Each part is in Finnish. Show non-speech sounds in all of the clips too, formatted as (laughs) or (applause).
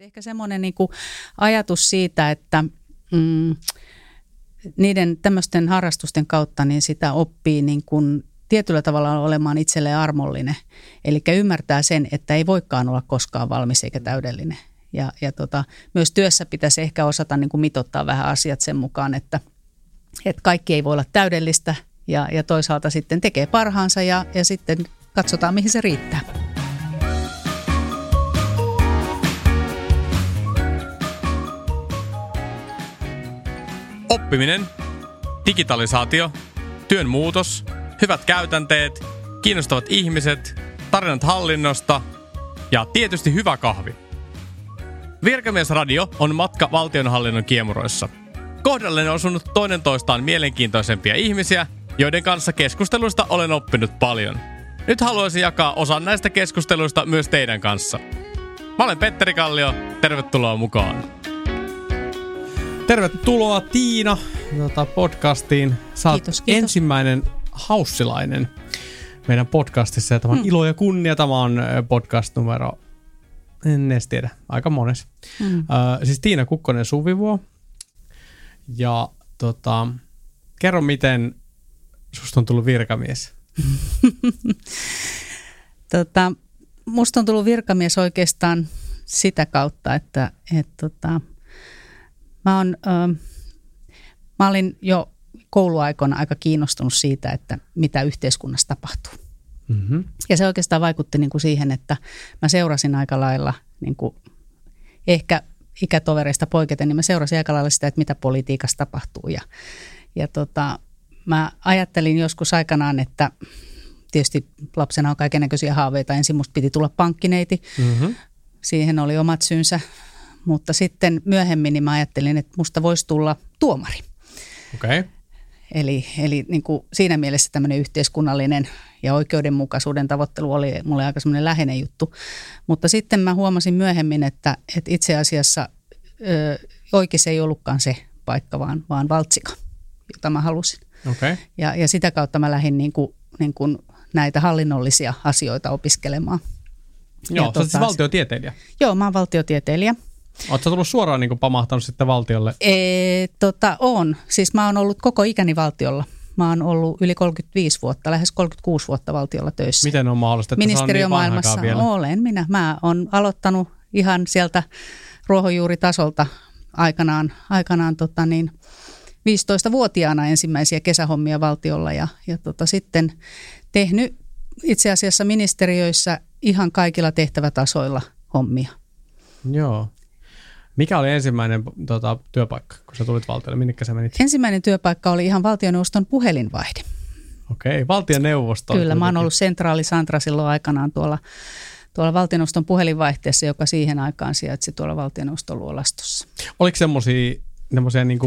Ehkä semmoinen niin ajatus siitä, että mm, niiden tämmöisten harrastusten kautta niin sitä oppii niin kuin tietyllä tavalla olemaan itselleen armollinen. Eli ymmärtää sen, että ei voikaan olla koskaan valmis eikä täydellinen. Ja, ja tota, myös työssä pitäisi ehkä osata niin kuin mitottaa vähän asiat sen mukaan, että, että kaikki ei voi olla täydellistä ja, ja toisaalta sitten tekee parhaansa ja, ja sitten katsotaan, mihin se riittää. Oppiminen, digitalisaatio, työn muutos, hyvät käytänteet, kiinnostavat ihmiset, tarinat hallinnosta ja tietysti hyvä kahvi. Virkamiesradio on matka valtionhallinnon kiemuroissa. Kohdalle on osunut toinen toistaan mielenkiintoisempia ihmisiä, joiden kanssa keskusteluista olen oppinut paljon. Nyt haluaisin jakaa osan näistä keskusteluista myös teidän kanssa. Mä olen Petteri Kallio, tervetuloa mukaan. Tervetuloa Tiina tota, podcastiin. Sä kiitos, kiitos. ensimmäinen haussilainen meidän podcastissa. Ja tämä on mm. ilo ja kunnia. Tämä on podcast numero, en edes tiedä, aika mones. Mm. Uh, siis Tiina Kukkonen Suvivuo. Ja tota, kerro, miten susta on tullut virkamies? (laughs) tota, musta on tullut virkamies oikeastaan sitä kautta, että et, tota, Mä, on, äh, mä olin jo kouluaikoina aika kiinnostunut siitä, että mitä yhteiskunnassa tapahtuu. Mm-hmm. Ja se oikeastaan vaikutti niin kuin siihen, että mä seurasin aika lailla, niin kuin ehkä ikätovereista poiketen, niin mä seurasin aika lailla sitä, että mitä politiikassa tapahtuu. Ja, ja tota, mä ajattelin joskus aikanaan, että tietysti lapsena on kaikenlaisia haaveita. Ensin musta piti tulla pankkineiti. Mm-hmm. Siihen oli omat syynsä mutta sitten myöhemmin niin mä ajattelin, että musta voisi tulla tuomari. Okay. Eli, eli niin kuin siinä mielessä tämmöinen yhteiskunnallinen ja oikeudenmukaisuuden tavoittelu oli mulle aika semmoinen läheinen juttu. Mutta sitten mä huomasin myöhemmin, että, että itse asiassa ö, oikein ei ollutkaan se paikka, vaan, vaan valtsika, jota mä halusin. Okay. Ja, ja sitä kautta mä lähdin niin kuin, niin kuin näitä hallinnollisia asioita opiskelemaan. Joo, sä tota, siis valtiotieteilijä. Joo, mä oon valtiotieteilijä. Oletko tullut suoraan niin pamahtanut sitten valtiolle? Ee, tota, on. Siis mä oon ollut koko ikäni valtiolla. Mä oon ollut yli 35 vuotta, lähes 36 vuotta valtiolla töissä. Miten on mahdollista, että Ministeriömaailmassa niin vielä? olen minä. Mä oon aloittanut ihan sieltä ruohonjuuritasolta aikanaan, aikanaan tota niin, 15-vuotiaana ensimmäisiä kesähommia valtiolla ja, ja tota, sitten tehnyt itse asiassa ministeriöissä ihan kaikilla tehtävätasoilla hommia. Joo. Mikä oli ensimmäinen tota, työpaikka, kun sä tulit valtiolle? Minne sä menit? Ensimmäinen työpaikka oli ihan valtioneuvoston puhelinvaihde. Okei, valtioneuvosto. Kyllä, mä oon ollut sentraali Santra silloin aikanaan tuolla, tuolla valtioneuvoston puhelinvaihteessa, joka siihen aikaan sijaitsi tuolla valtioneuvoston luolastossa. Oliko semmoisia niin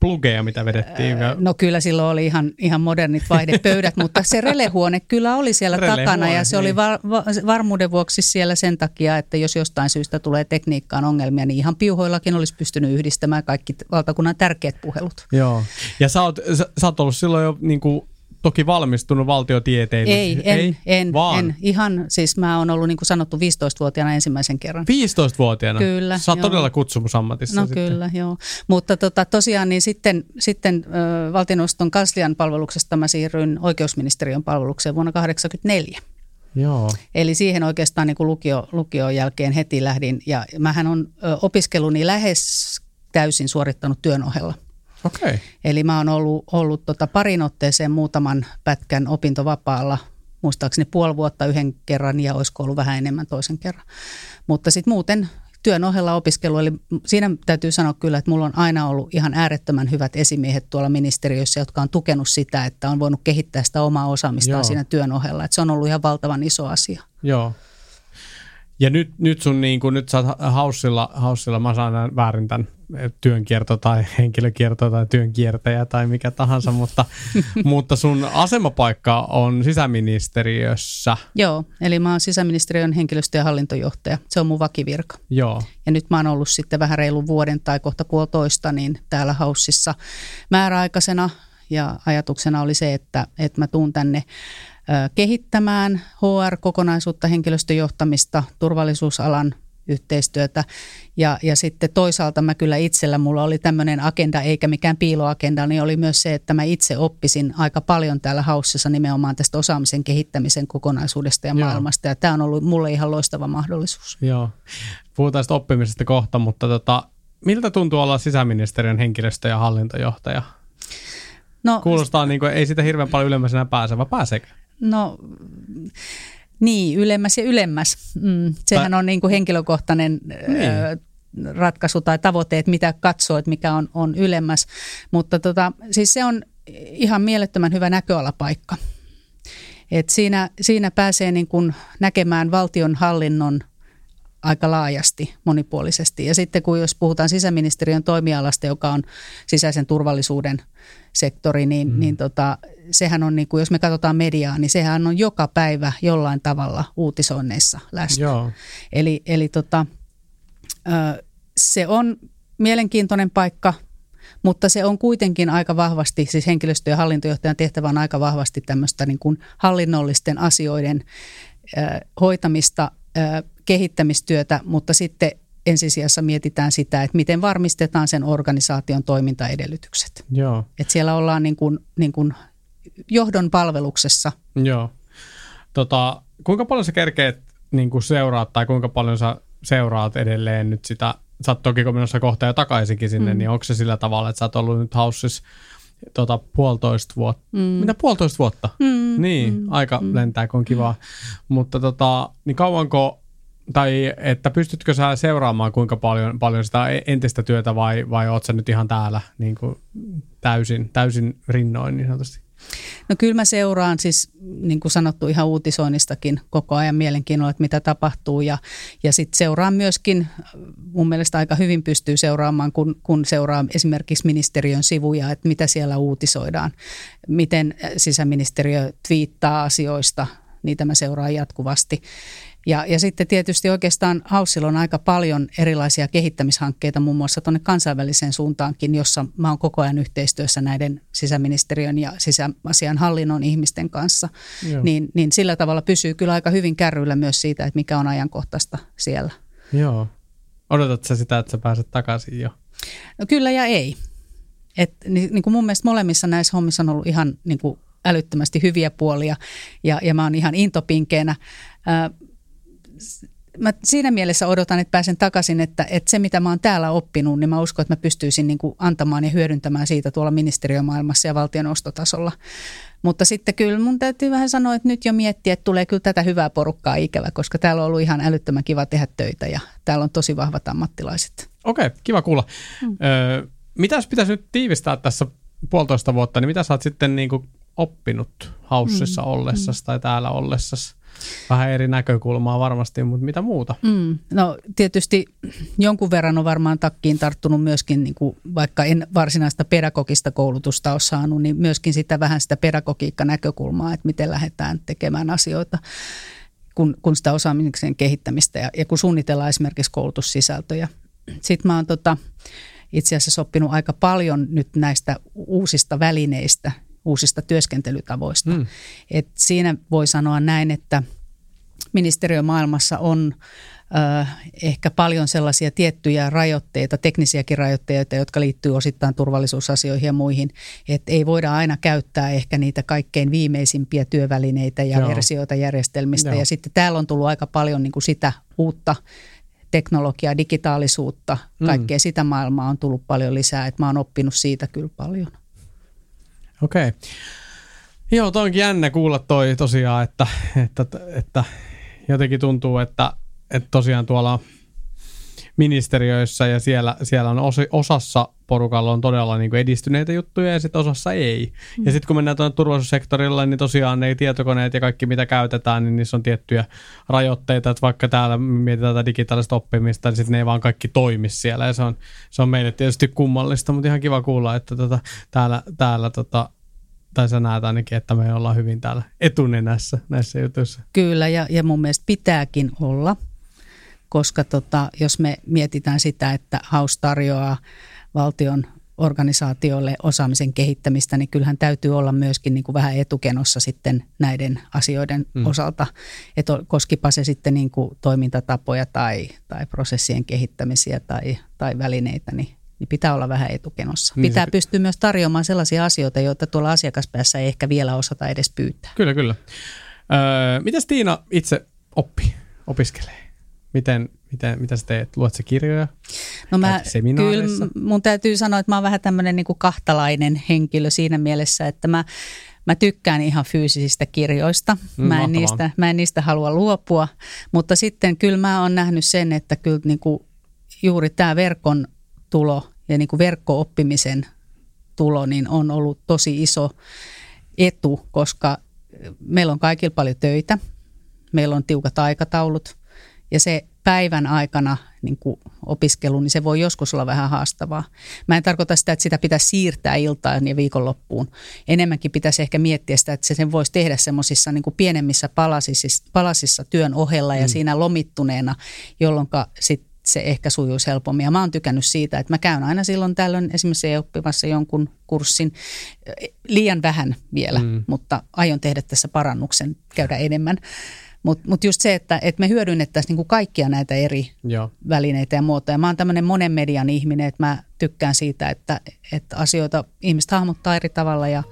plugeja, mitä vedettiin? No kyllä silloin oli ihan, ihan modernit vaihdepöydät, mutta se relehuone kyllä oli siellä relehuone, takana ja se niin. oli var, va, varmuuden vuoksi siellä sen takia, että jos jostain syystä tulee tekniikkaan ongelmia, niin ihan piuhoillakin olisi pystynyt yhdistämään kaikki valtakunnan tärkeät puhelut. Joo, ja sä oot, sä, sä oot ollut silloin jo niin kuin toki valmistunut valtiotieteilijöksi? Ei, en, Ei? en, vaan. en. Ihan, siis mä oon ollut niin kuin sanottu 15-vuotiaana ensimmäisen kerran. 15-vuotiaana? Kyllä. Sä oot joo. todella kutsumusammatissa No sitten. kyllä, joo. Mutta tota, tosiaan niin sitten, sitten äh, valtioneuvoston kanslian palveluksesta mä siirryin oikeusministeriön palvelukseen vuonna 1984. Joo. Eli siihen oikeastaan niin kuin lukio, lukion jälkeen heti lähdin. Ja mähän on opiskeluni lähes täysin suorittanut työn ohella. Okay. Eli mä oon ollut, ollut tota parin otteeseen muutaman pätkän opintovapaalla, muistaakseni puoli vuotta yhden kerran ja olisiko ollut vähän enemmän toisen kerran. Mutta sitten muuten työn ohella opiskelu, eli siinä täytyy sanoa kyllä, että mulla on aina ollut ihan äärettömän hyvät esimiehet tuolla ministeriössä, jotka on tukenut sitä, että on voinut kehittää sitä omaa osaamistaan Joo. siinä työn ohella. Että se on ollut ihan valtavan iso asia. Joo. Ja nyt, nyt sun niin kuin, nyt sä oot haussilla, haussilla, mä saan väärin tämän työnkierto tai henkilökierto tai työnkiertäjä tai mikä tahansa, (laughs) mutta, mutta sun asemapaikka on sisäministeriössä. Joo, eli mä oon sisäministeriön henkilöstö- ja hallintojohtaja. Se on mun vakivirka. Joo. Ja nyt mä oon ollut sitten vähän reilun vuoden tai kohta puolitoista niin täällä haussissa määräaikaisena ja ajatuksena oli se, että, että mä tuun tänne kehittämään HR-kokonaisuutta, henkilöstöjohtamista, turvallisuusalan yhteistyötä. Ja, ja sitten toisaalta mä kyllä itsellä, mulla oli tämmöinen agenda eikä mikään piiloagenda, niin oli myös se, että mä itse oppisin aika paljon täällä haussissa nimenomaan tästä osaamisen kehittämisen kokonaisuudesta ja Joo. maailmasta. Ja tämä on ollut mulle ihan loistava mahdollisuus. Joo, puhutaan tästä oppimisesta kohta, mutta tota, miltä tuntuu olla sisäministeriön henkilöstö- ja hallintojohtaja? No, Kuulostaa niin kuin, ei sitä hirveän paljon ylemmäs enää pääse, vai pääseekö? No niin, ylemmäs ja ylemmäs. Mm, sehän on niin kuin henkilökohtainen niin. Ö, ratkaisu tai tavoite, että mitä katsoo, että mikä on, on ylemmäs. Mutta tota, siis se on ihan mielettömän hyvä näköalapaikka. Et siinä, siinä pääsee niin kuin näkemään valtion hallinnon aika laajasti, monipuolisesti. Ja sitten kun jos puhutaan sisäministeriön toimialasta, joka on sisäisen turvallisuuden sektori, niin, mm. niin tota, sehän on, niin kuin, jos me katsotaan mediaa, niin sehän on joka päivä jollain tavalla uutisoinneissa läsnä. Joo. Eli, eli tota, se on mielenkiintoinen paikka, mutta se on kuitenkin aika vahvasti, siis henkilöstö- ja hallintojohtajan tehtävä on aika vahvasti tämmöistä niin kuin hallinnollisten asioiden hoitamista, kehittämistyötä, mutta sitten ensisijassa mietitään sitä, että miten varmistetaan sen organisaation toimintaedellytykset. Joo. Et siellä ollaan niin kuin, niin kuin johdon palveluksessa. Joo. Tota, kuinka paljon sä kerkeet niin kuin seuraat tai kuinka paljon sä seuraat edelleen nyt sitä, sä oot toki menossa kohta jo takaisinkin sinne, mm. niin onko se sillä tavalla, että sä oot ollut nyt haussissa tota, puolitoista vuotta. Mm. Mitä puolitoista vuotta? Mm. Niin, mm. aika mm. lentää, kun on kiva. Mm. Mutta tota, niin kauanko tai että pystytkö sä seuraamaan kuinka paljon, paljon sitä entistä työtä vai, vai oot sä nyt ihan täällä niin kuin täysin, täysin rinnoin niin sanotusti? No kyllä mä seuraan siis niin kuin sanottu ihan uutisoinnistakin koko ajan mielenkiinnolla, että mitä tapahtuu ja, ja sitten seuraan myöskin, mun mielestä aika hyvin pystyy seuraamaan, kun, kun seuraa esimerkiksi ministeriön sivuja, että mitä siellä uutisoidaan, miten sisäministeriö twiittaa asioista, niitä mä seuraan jatkuvasti. Ja, ja sitten tietysti oikeastaan Haussilla on aika paljon erilaisia kehittämishankkeita, muun muassa tuonne kansainväliseen suuntaankin, jossa mä oon koko ajan yhteistyössä näiden sisäministeriön ja sisäasian hallinnon ihmisten kanssa. Niin, niin sillä tavalla pysyy kyllä aika hyvin kärryillä myös siitä, että mikä on ajankohtaista siellä. Joo. Odotatko sä sitä, että sä pääset takaisin jo? No kyllä ja ei. Et, niin, niin kuin mun mielestä molemmissa näissä hommissa on ollut ihan niin kuin älyttömästi hyviä puolia ja, ja mä oon ihan intopinkeenä mä siinä mielessä odotan, että pääsen takaisin, että, että se mitä mä oon täällä oppinut, niin mä uskon, että mä pystyisin niin kuin antamaan ja hyödyntämään siitä tuolla ministeriömaailmassa ja valtion ostotasolla. Mutta sitten kyllä mun täytyy vähän sanoa, että nyt jo miettiä, että tulee kyllä tätä hyvää porukkaa ikävä, koska täällä on ollut ihan älyttömän kiva tehdä töitä ja täällä on tosi vahvat ammattilaiset. Okei, kiva kuulla. Hmm. Öö, mitäs pitäisi nyt tiivistää tässä puolitoista vuotta, niin mitä sä oot sitten niin kuin oppinut haussissa hmm. ollessasi hmm. tai täällä ollessasi? Vähän eri näkökulmaa varmasti, mutta mitä muuta? Mm, no tietysti jonkun verran on varmaan takkiin tarttunut myöskin, niin kuin, vaikka en varsinaista pedagogista koulutusta ole saanut, niin myöskin sitä vähän sitä pedagogiikka-näkökulmaa, että miten lähdetään tekemään asioita kun, kun sitä osaamisen kehittämistä ja, ja kun suunnitellaan esimerkiksi koulutussisältöjä. Sitten mä oon tota, itse asiassa oppinut aika paljon nyt näistä uusista välineistä, uusista työskentelytavoista. Mm. Et siinä voi sanoa näin, että ministeriömaailmassa on äh, ehkä paljon sellaisia tiettyjä rajoitteita, teknisiäkin rajoitteita, jotka liittyy osittain turvallisuusasioihin ja muihin, että ei voida aina käyttää ehkä niitä kaikkein viimeisimpiä työvälineitä ja Joo. versioita järjestelmistä. Joo. Ja sitten täällä on tullut aika paljon niin kuin sitä uutta teknologiaa, digitaalisuutta, mm. kaikkea mm. sitä maailmaa on tullut paljon lisää, että mä oon oppinut siitä kyllä paljon. Okei. Okay. Joo, toi onkin jännä kuulla toi tosiaan, että, että, että jotenkin tuntuu, että, että tosiaan tuolla ministeriöissä ja siellä, siellä on osi, osassa porukalla on todella niin kuin edistyneitä juttuja ja sitten osassa ei. Mm. Ja sitten kun mennään tuonne turvallisuussektorille, niin tosiaan ne tietokoneet ja kaikki mitä käytetään, niin niissä on tiettyjä rajoitteita, että vaikka täällä mietitään tätä digitaalista oppimista, niin sitten ne ei vaan kaikki toimi siellä ja se on, se on meille tietysti kummallista, mutta ihan kiva kuulla, että tota, täällä, täällä tota, tai sä näet ainakin, että me ollaan hyvin täällä etunenässä näissä jutuissa. Kyllä, ja, ja mun mielestä pitääkin olla, koska tota, jos me mietitään sitä, että Haus tarjoaa valtion organisaatioille osaamisen kehittämistä, niin kyllähän täytyy olla myöskin niin kuin vähän etukenossa sitten näiden asioiden mm. osalta, että koskipa se sitten niin kuin toimintatapoja tai, tai prosessien kehittämisiä tai, tai välineitä, niin, niin pitää olla vähän etukenossa. Niin pitää se... pystyä myös tarjoamaan sellaisia asioita, joita tuolla asiakaspäässä ei ehkä vielä osata edes pyytää. Kyllä, kyllä. Öö, mitäs Tiina itse oppi, opiskelee? Miten, miten, mitä sä teet? Luot sä kirjoja? No mä, kyllä mun täytyy sanoa, että mä oon vähän tämmöinen niin kahtalainen henkilö siinä mielessä, että mä, mä tykkään ihan fyysisistä kirjoista. Mm, mä, en niistä, mä en niistä halua luopua, mutta sitten kyllä mä oon nähnyt sen, että kyllä niin kuin juuri tämä verkon tulo ja niin kuin verkko-oppimisen tulo niin on ollut tosi iso etu, koska meillä on kaikilla paljon töitä, meillä on tiukat aikataulut – ja se päivän aikana niin kuin opiskelu, niin se voi joskus olla vähän haastavaa. Mä en tarkoita sitä, että sitä pitäisi siirtää iltaan ja viikonloppuun. Enemmänkin pitäisi ehkä miettiä sitä, että se sen voisi tehdä semmoisissa niin pienemmissä palasissa, palasissa työn ohella ja mm. siinä lomittuneena, jolloin sit se ehkä sujuisi helpommin. Ja mä oon tykännyt siitä, että mä käyn aina silloin tällöin esimerkiksi oppimassa jonkun kurssin liian vähän vielä, mm. mutta aion tehdä tässä parannuksen, käydä enemmän. Mutta mut just se, että, että me hyödynnettäisiin niinku kaikkia näitä eri Joo. välineitä ja muotoja. Mä oon tämmöinen monen median ihminen, että mä tykkään siitä, että, että asioita ihmiset hahmottaa eri tavalla ja,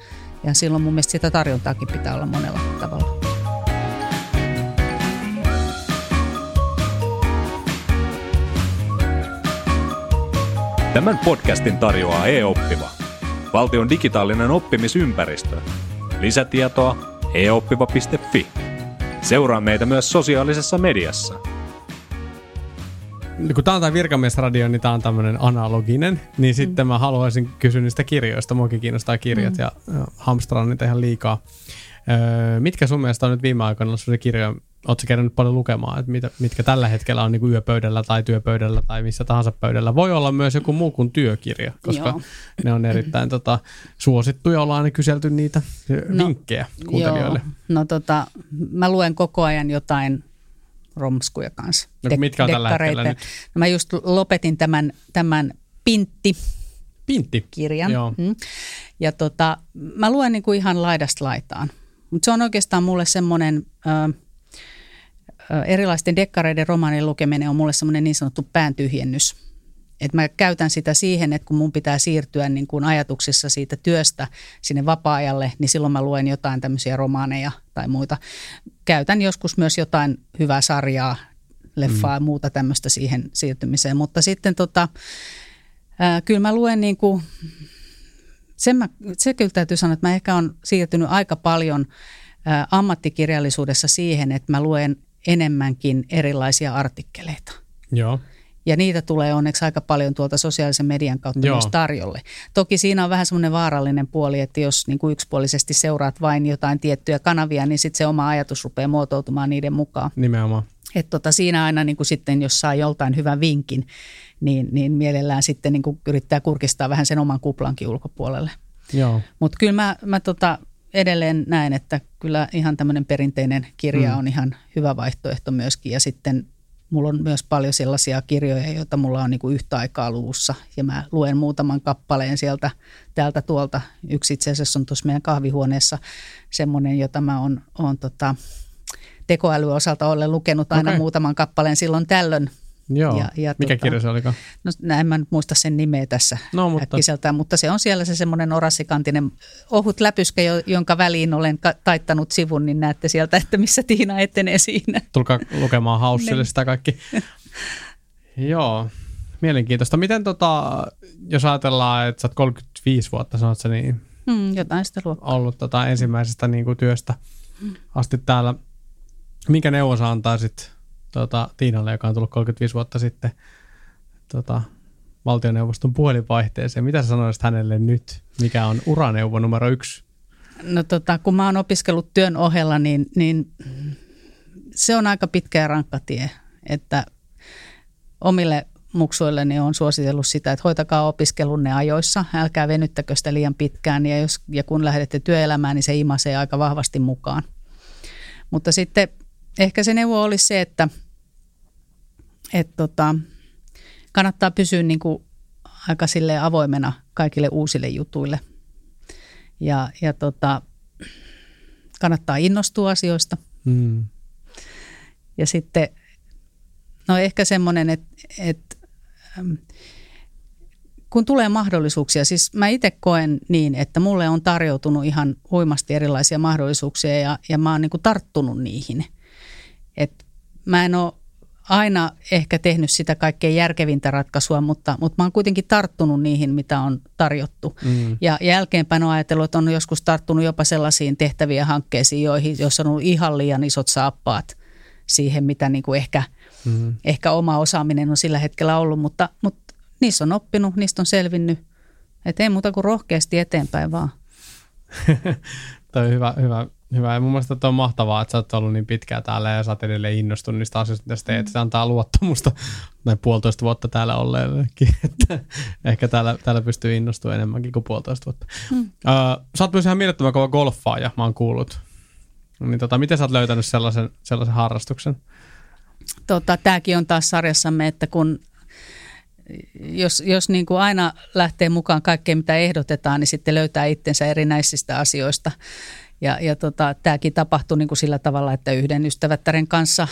ja silloin mun mielestä sitä tarjontaakin pitää olla monella tavalla. Tämän podcastin tarjoaa e-oppiva, valtion digitaalinen oppimisympäristö. Lisätietoa eoppiva.fi. Seuraa meitä myös sosiaalisessa mediassa. Kun tämä on tämä virkamiesradio, niin tämä on tämmöinen analoginen, niin sitten mm. mä haluaisin kysyä niistä kirjoista. Muakin kiinnostaa kirjat mm. ja, ja hamstraan niitä ihan liikaa. Öö, mitkä sun mielestä on nyt viime aikoina ollut kirjoja, Oletko kerännyt paljon lukemaan, että mitä, mitkä tällä hetkellä on niin kuin yöpöydällä tai työpöydällä tai missä tahansa pöydällä. Voi olla myös joku muu kuin työkirja, koska Joo. (laughs) ne on erittäin tota, suosittuja. Ollaan aina kyselty niitä no, vinkkejä kuuntelijoille. Joo. No tota, mä luen koko ajan jotain romskuja kanssa. No, De- mitkä on tällä hetkellä nyt? No, mä just lopetin tämän, tämän Pintti, Pintti. kirjan. Joo. Mm. Ja tota, mä luen niin kuin ihan laidasta laitaan. Mutta se on oikeastaan mulle semmoinen... Äh, erilaisten dekkareiden romaanien lukeminen on mulle semmoinen niin sanottu pääntyhjennys. Et mä käytän sitä siihen, että kun mun pitää siirtyä niin kuin ajatuksissa siitä työstä sinne vapaa-ajalle, niin silloin mä luen jotain tämmöisiä romaaneja tai muita. Käytän joskus myös jotain hyvää sarjaa, leffaa mm. ja muuta tämmöistä siihen siirtymiseen. Mutta sitten tota, ää, kyllä mä luen niin kuin, sen mä, se kyllä täytyy sanoa, että mä ehkä on siirtynyt aika paljon ää, ammattikirjallisuudessa siihen, että mä luen enemmänkin erilaisia artikkeleita. Joo. Ja niitä tulee onneksi aika paljon tuolta sosiaalisen median kautta Joo. myös tarjolle. Toki siinä on vähän semmoinen vaarallinen puoli, että jos niin kuin yksipuolisesti seuraat vain jotain tiettyjä kanavia, niin sitten se oma ajatus rupeaa muotoutumaan niiden mukaan. Nimenomaan. Et tota, siinä aina niin kuin sitten, jos saa joltain hyvän vinkin, niin, niin mielellään sitten niin kuin yrittää kurkistaa vähän sen oman kuplankin ulkopuolelle. Mutta kyllä mä, mä tota, edelleen näen, että kyllä ihan tämmöinen perinteinen kirja mm. on ihan hyvä vaihtoehto myöskin. Ja sitten mulla on myös paljon sellaisia kirjoja, joita mulla on niin kuin yhtä aikaa luussa. Ja mä luen muutaman kappaleen sieltä täältä tuolta. Yksi itse asiassa on tuossa meidän kahvihuoneessa semmoinen, jota mä oon, oon tota, tekoälyosalta olen lukenut aina okay. muutaman kappaleen silloin tällöin Joo. Ja, ja Mikä tota, kirja se olikaan? No en mä nyt muista sen nimeä tässä no, mutta... äkkiseltään, mutta se on siellä se semmoinen orasikantinen ohut läpyskä, jonka väliin olen taittanut sivun, niin näette sieltä, että missä Tiina etenee siinä. Tulkaa lukemaan (laughs) haussille sitä kaikki. Joo, mielenkiintoista. Miten tota, jos ajatellaan, että sä oot 35 vuotta, sanot sä niin? Hmm, jotain sitä luokkaa. Ollut tota ensimmäisestä niin kuin työstä asti täällä. Minkä neuvon sä antaisit tota, Tiinalle, joka on tullut 35 vuotta sitten tota, valtioneuvoston puhelinvaihteeseen. Mitä sä sanoisit hänelle nyt? Mikä on uraneuvo numero yksi? No tota, kun mä oon opiskellut työn ohella, niin, niin se on aika pitkä ja rankka tie. Että omille muksuilleni on suositellut sitä, että hoitakaa opiskelunne ajoissa, älkää venyttäkö sitä liian pitkään ja, jos, ja kun lähdette työelämään, niin se imasee aika vahvasti mukaan. Mutta sitten ehkä se neuvo olisi se, että et tota, kannattaa pysyä niin kuin aika sille avoimena kaikille uusille jutuille. Ja, ja tota, kannattaa innostua asioista. Mm. Ja sitten, no ehkä semmoinen, että, että kun tulee mahdollisuuksia, siis mä itse koen niin, että mulle on tarjoutunut ihan huimasti erilaisia mahdollisuuksia ja, ja mä oon niin kuin tarttunut niihin. Et mä en ole aina ehkä tehnyt sitä kaikkein järkevintä ratkaisua, mutta, mutta mä oon kuitenkin tarttunut niihin, mitä on tarjottu. Mm. Ja jälkeenpäin on ajatellut, että on joskus tarttunut jopa sellaisiin tehtäviä hankkeisiin, joihin, joissa on ollut ihan liian isot saappaat siihen, mitä niin kuin ehkä, mm. ehkä oma osaaminen on sillä hetkellä ollut, mutta, mutta niissä on oppinut, niistä on selvinnyt. Että ei muuta kuin rohkeasti eteenpäin vaan. (laughs) Toi on hyvä, hyvä, hyvä. Ja mun mielestä on mahtavaa, että sä oot ollut niin pitkään täällä ja sä oot edelleen innostunut niistä asioista, mitä teet. Se antaa luottamusta näin puolitoista vuotta täällä olleellekin. (laughs) Että ehkä täällä, täällä pystyy innostumaan enemmänkin kuin puolitoista vuotta. Mm. Uh, sä oot myös ihan mielettömän kova golfaaja, mä oon kuullut. Niin tota, miten sä oot löytänyt sellaisen, sellaisen harrastuksen? Tota, tämäkin on taas sarjassamme, että kun jos, jos niin kuin aina lähtee mukaan kaikkeen, mitä ehdotetaan, niin sitten löytää itsensä erinäisistä asioista. Ja, ja tota, tämäkin tapahtui niin kuin sillä tavalla, että yhden ystävättären kanssa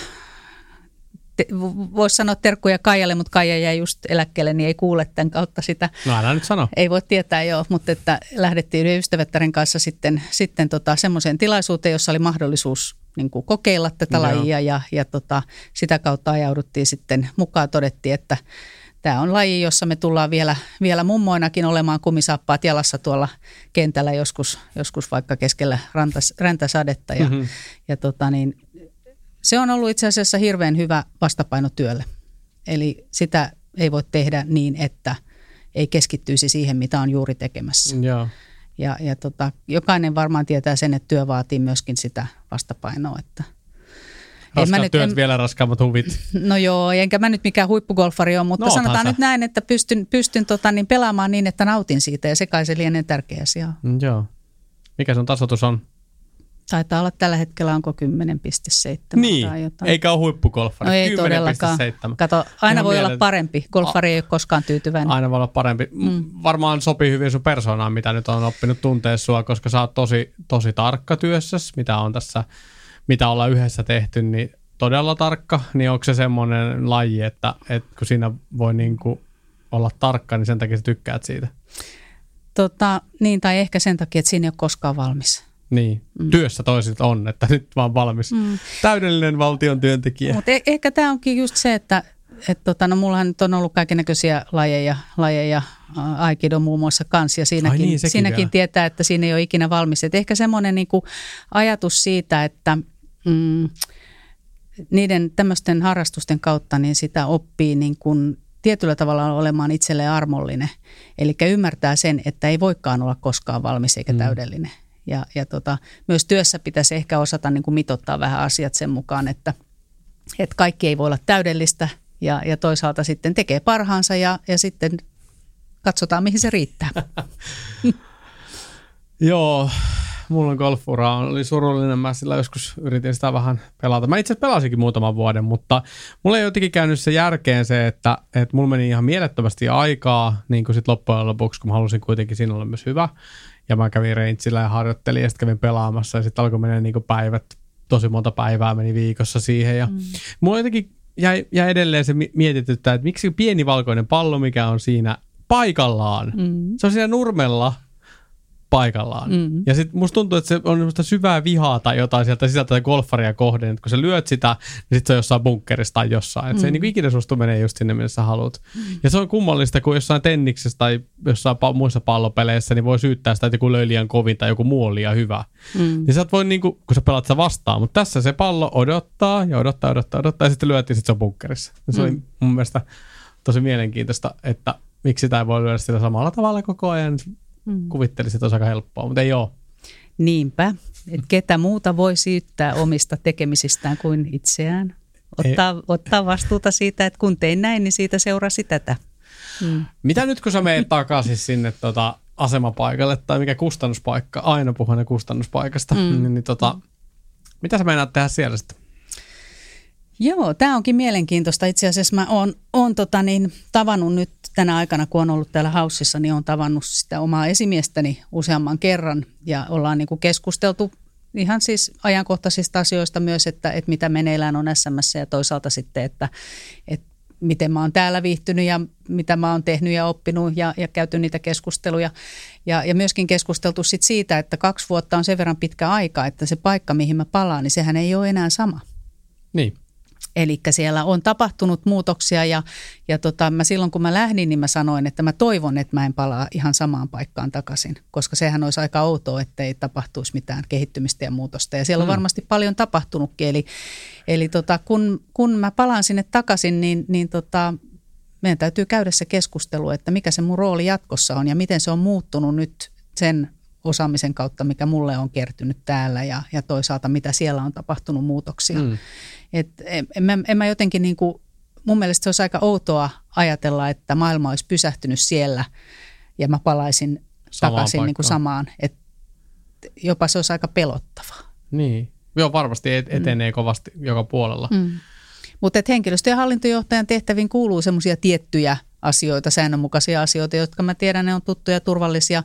voisi sanoa terkkuja Kaijalle, mutta Kaija jäi just eläkkeelle, niin ei kuule tämän kautta sitä. No älä nyt sano. Ei voi tietää joo, mutta että lähdettiin yhden ystävättären kanssa sitten, sitten tota, semmoiseen tilaisuuteen, jossa oli mahdollisuus niin kuin kokeilla tätä joo. lajia ja, ja tota, sitä kautta ajauduttiin sitten mukaan. Todettiin, että Tämä on laji, jossa me tullaan vielä, vielä mummoinakin olemaan kumisaappaat jalassa tuolla kentällä joskus, joskus vaikka keskellä rantas, räntäsadetta. Ja, mm-hmm. ja tota niin, se on ollut itse asiassa hirveän hyvä vastapaino työlle. Eli sitä ei voi tehdä niin, että ei keskittyisi siihen, mitä on juuri tekemässä. Ja, Ja, ja tota, jokainen varmaan tietää sen, että työ vaatii myöskin sitä vastapainoa, että – Raskaat nyt, työt, en, vielä raskaammat huvit. No joo, enkä mä nyt mikään huippugolfari ole, mutta no, sanotaan nyt näin, että pystyn, pystyn tota, niin pelaamaan niin, että nautin siitä ja se kai se lienee tärkeä asia. Mm, joo. Mikä sun tasotus on? Taitaa olla tällä hetkellä onko 10,7 niin, tai jotain. eikä ole huippugolfari. No ei 10,7. todellakaan. Kato, aina Ihan voi mielen... olla parempi. Golfari A- ei ole koskaan tyytyväinen. Aina voi olla parempi. Mm. Varmaan sopii hyvin sun persoonaan, mitä nyt on oppinut tuntea sua, koska sä oot tosi, tosi tarkka työssäsi, mitä on tässä mitä ollaan yhdessä tehty, niin todella tarkka, niin onko se semmoinen laji, että, että kun siinä voi niin kuin olla tarkka, niin sen takia sä tykkäät siitä? Tota, niin, tai ehkä sen takia, että siinä ei ole koskaan valmis. Niin, mm. työssä toisilta on, että nyt vaan valmis. Mm. Täydellinen valtion työntekijä. Mutta e- ehkä tämä onkin just se, että et tota, no mullahan nyt on ollut kaikenlaisia lajeja, lajeja Aikido muun muassa kanssa ja siinäkin, Ai niin, siinäkin tietää, että siinä ei ole ikinä valmis. Et ehkä semmoinen niinku ajatus siitä, että mm, niiden tämmöisten harrastusten kautta niin sitä oppii niin kuin tietyllä tavalla olemaan itselleen armollinen. Eli ymmärtää sen, että ei voikaan olla koskaan valmis eikä mm. täydellinen. Ja, ja tota, myös työssä pitäisi ehkä osata niin kuin mitottaa vähän asiat sen mukaan, että, että kaikki ei voi olla täydellistä ja, ja toisaalta sitten tekee parhaansa ja, ja sitten katsotaan, mihin se riittää. (laughs) Joo, mulla on golfura oli surullinen. Mä sillä joskus yritin sitä vähän pelata. Mä itse pelasinkin muutaman vuoden, mutta mulla ei jotenkin käynyt se järkeen se, että, että mulla meni ihan mielettömästi aikaa niin kuin sit loppujen lopuksi, kun mä halusin kuitenkin siinä olla myös hyvä. Ja mä kävin Rangeillä ja harjoittelin ja sitten kävin pelaamassa ja sitten alkoi mennä niin kuin päivät, tosi monta päivää meni viikossa siihen. Ja mm. mulla jotenkin jäi, jäi edelleen se mietityttää, että miksi pieni valkoinen pallo, mikä on siinä paikallaan, mm. se on siinä nurmella – paikallaan. Mm. Ja sitten musta tuntuu, että se on semmoista syvää vihaa tai jotain sieltä sisältä golfaria kohden, että kun sä lyöt sitä, niin sitten se on jossain bunkkerissa tai jossain. Että mm. se ei niin ikinä sustu menee just sinne, minne sä haluat. Mm. Ja se on kummallista, kun jossain tenniksessä tai jossain pa- muissa pallopeleissä, niin voi syyttää sitä, että joku löi liian kovin tai joku muu on liian hyvä. Mm. Niin sä et voi, niin kuin, kun sä pelaat sitä vastaan, mutta tässä se pallo odottaa ja odottaa, odottaa, odottaa ja sitten lyötiin, sitten se on bunkkerissa. Ja se mm. oli mun mielestä tosi mielenkiintoista, että miksi sitä ei voi lyödä sillä samalla tavalla koko ajan Mm. Kuvittelisin, että olisi aika helppoa, mutta ei ole. Niinpä, että ketä muuta voi syyttää omista tekemisistään kuin itseään. Ottaa, ottaa vastuuta siitä, että kun tein näin, niin siitä seurasi tätä. Mm. Mitä nyt kun sä menet takaisin sinne tota, asemapaikalle tai mikä kustannuspaikka, aina puhun kustannuspaikasta, mm. niin, niin tota, mitä sä meinaat tehdä siellä sitten? Joo, tämä onkin mielenkiintoista. Itse asiassa mä oon, oon tota niin, tavannut nyt tänä aikana, kun on ollut täällä haussissa, niin on tavannut sitä omaa esimiestäni useamman kerran ja ollaan niin kuin keskusteltu ihan siis ajankohtaisista asioista myös, että, että mitä meneillään on SMS ja toisaalta sitten, että, että miten mä oon täällä viihtynyt ja mitä mä oon tehnyt ja oppinut ja, ja käyty niitä keskusteluja. Ja, ja myöskin keskusteltu sit siitä, että kaksi vuotta on sen verran pitkä aika, että se paikka, mihin mä palaan, niin sehän ei ole enää sama. Niin. Eli siellä on tapahtunut muutoksia ja, ja tota, mä silloin kun mä lähdin, niin mä sanoin, että mä toivon, että mä en palaa ihan samaan paikkaan takaisin, koska sehän olisi aika outoa, että ei tapahtuisi mitään kehittymistä ja muutosta. Ja siellä on mm. varmasti paljon tapahtunutkin, eli, eli tota, kun, kun mä palaan sinne takaisin, niin, niin tota, meidän täytyy käydä se keskustelu, että mikä se mun rooli jatkossa on ja miten se on muuttunut nyt sen osaamisen kautta, mikä mulle on kertynyt täällä ja, ja toisaalta mitä siellä on tapahtunut muutoksia. Mm. Et en, en, en mä jotenkin niin kuin, mun mielestä se olisi aika outoa ajatella, että maailma olisi pysähtynyt siellä ja mä palaisin samaan takaisin niin kuin samaan. Et jopa se olisi aika pelottavaa. Niin. Joo, varmasti etenee mm. kovasti joka puolella. Mm. Mutta henkilöstö- ja hallintojohtajan tehtäviin kuuluu semmoisia tiettyjä asioita, säännönmukaisia asioita, jotka mä tiedän, ne on tuttuja ja turvallisia.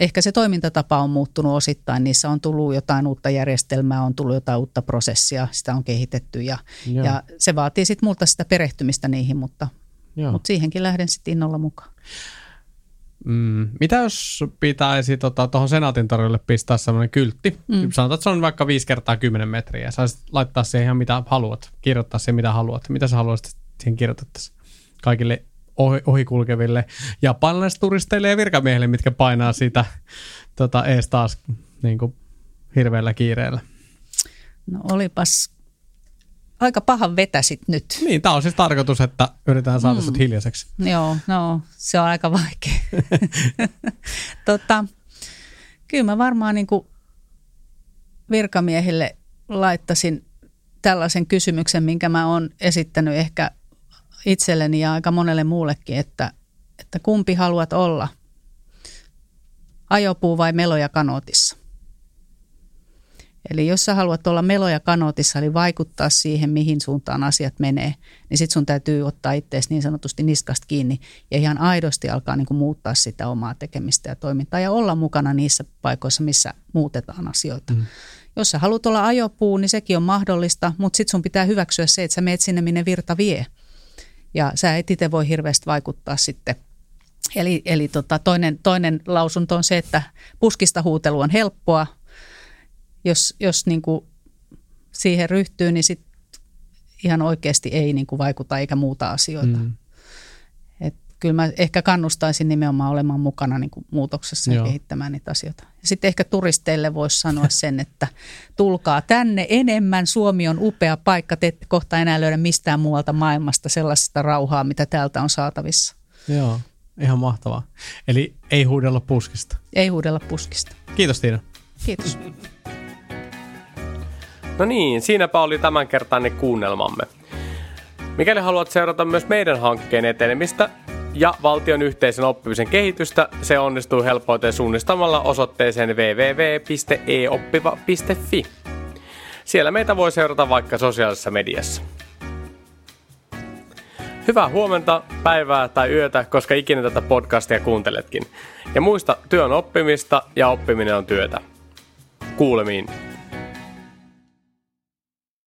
Ehkä se toimintatapa on muuttunut osittain. Niissä on tullut jotain uutta järjestelmää, on tullut jotain uutta prosessia, sitä on kehitetty ja, ja se vaatii sitten multa sitä perehtymistä niihin, mutta, mutta siihenkin lähden sitten innolla mukaan. Mm, mitä jos pitäisi tuohon tota, Senaatin torille pistää sellainen kyltti? Mm. Sanotaan, että se on vaikka 5 kertaa 10 metriä ja saisit laittaa siihen ihan mitä haluat, kirjoittaa siihen mitä haluat. Mitä sä haluaisit siihen kirjoitettaisiin kaikille ohi, ohikulkeville japanilaisturisteille ja virkamiehille, mitkä painaa sitä tota, ees taas niin kuin hirveällä kiireellä. No olipas aika pahan vetäsit nyt. Niin, tämä on siis tarkoitus, että yritetään saada mm. sut hiljaiseksi. Joo, no se on aika vaikea. (laughs) tota, kyllä mä varmaan niin kuin virkamiehille laittasin tällaisen kysymyksen, minkä mä oon esittänyt ehkä itselleni ja aika monelle muullekin, että, että kumpi haluat olla, ajopuu vai meloja kanootissa. Eli jos sä haluat olla meloja kanootissa, eli vaikuttaa siihen, mihin suuntaan asiat menee, niin sit sun täytyy ottaa ittees niin sanotusti niskasta kiinni ja ihan aidosti alkaa niin kuin muuttaa sitä omaa tekemistä ja toimintaa ja olla mukana niissä paikoissa, missä muutetaan asioita. Mm. Jos sä haluat olla ajopuu, niin sekin on mahdollista, mutta sit sun pitää hyväksyä se, että sä meet sinne, minne virta vie – ja sä et itse voi hirveästi vaikuttaa sitten. Eli, eli tota, toinen, toinen lausunto on se, että puskista huutelu on helppoa. Jos, jos niin kuin siihen ryhtyy, niin sit ihan oikeasti ei niin kuin vaikuta eikä muuta asioita. Mm kyllä mä ehkä kannustaisin nimenomaan olemaan mukana niin kuin muutoksessa Joo. ja kehittämään niitä asioita. Ja sitten ehkä turisteille voisi sanoa sen, että tulkaa tänne enemmän. Suomi on upea paikka. Te ette kohta enää löydä mistään muualta maailmasta sellaista rauhaa, mitä täältä on saatavissa. Joo, ihan mahtavaa. Eli ei huudella puskista. Ei huudella puskista. Kiitos Tiina. Kiitos. No niin, siinäpä oli tämänkertainen kuunnelmamme. Mikäli haluat seurata myös meidän hankkeen etenemistä, ja valtion yhteisen oppimisen kehitystä se onnistuu helpoiten suunnistamalla osoitteeseen www.eoppiva.fi. Siellä meitä voi seurata vaikka sosiaalisessa mediassa. Hyvää huomenta, päivää tai yötä, koska ikinä tätä podcastia kuunteletkin. Ja muista, työ on oppimista ja oppiminen on työtä. Kuulemiin.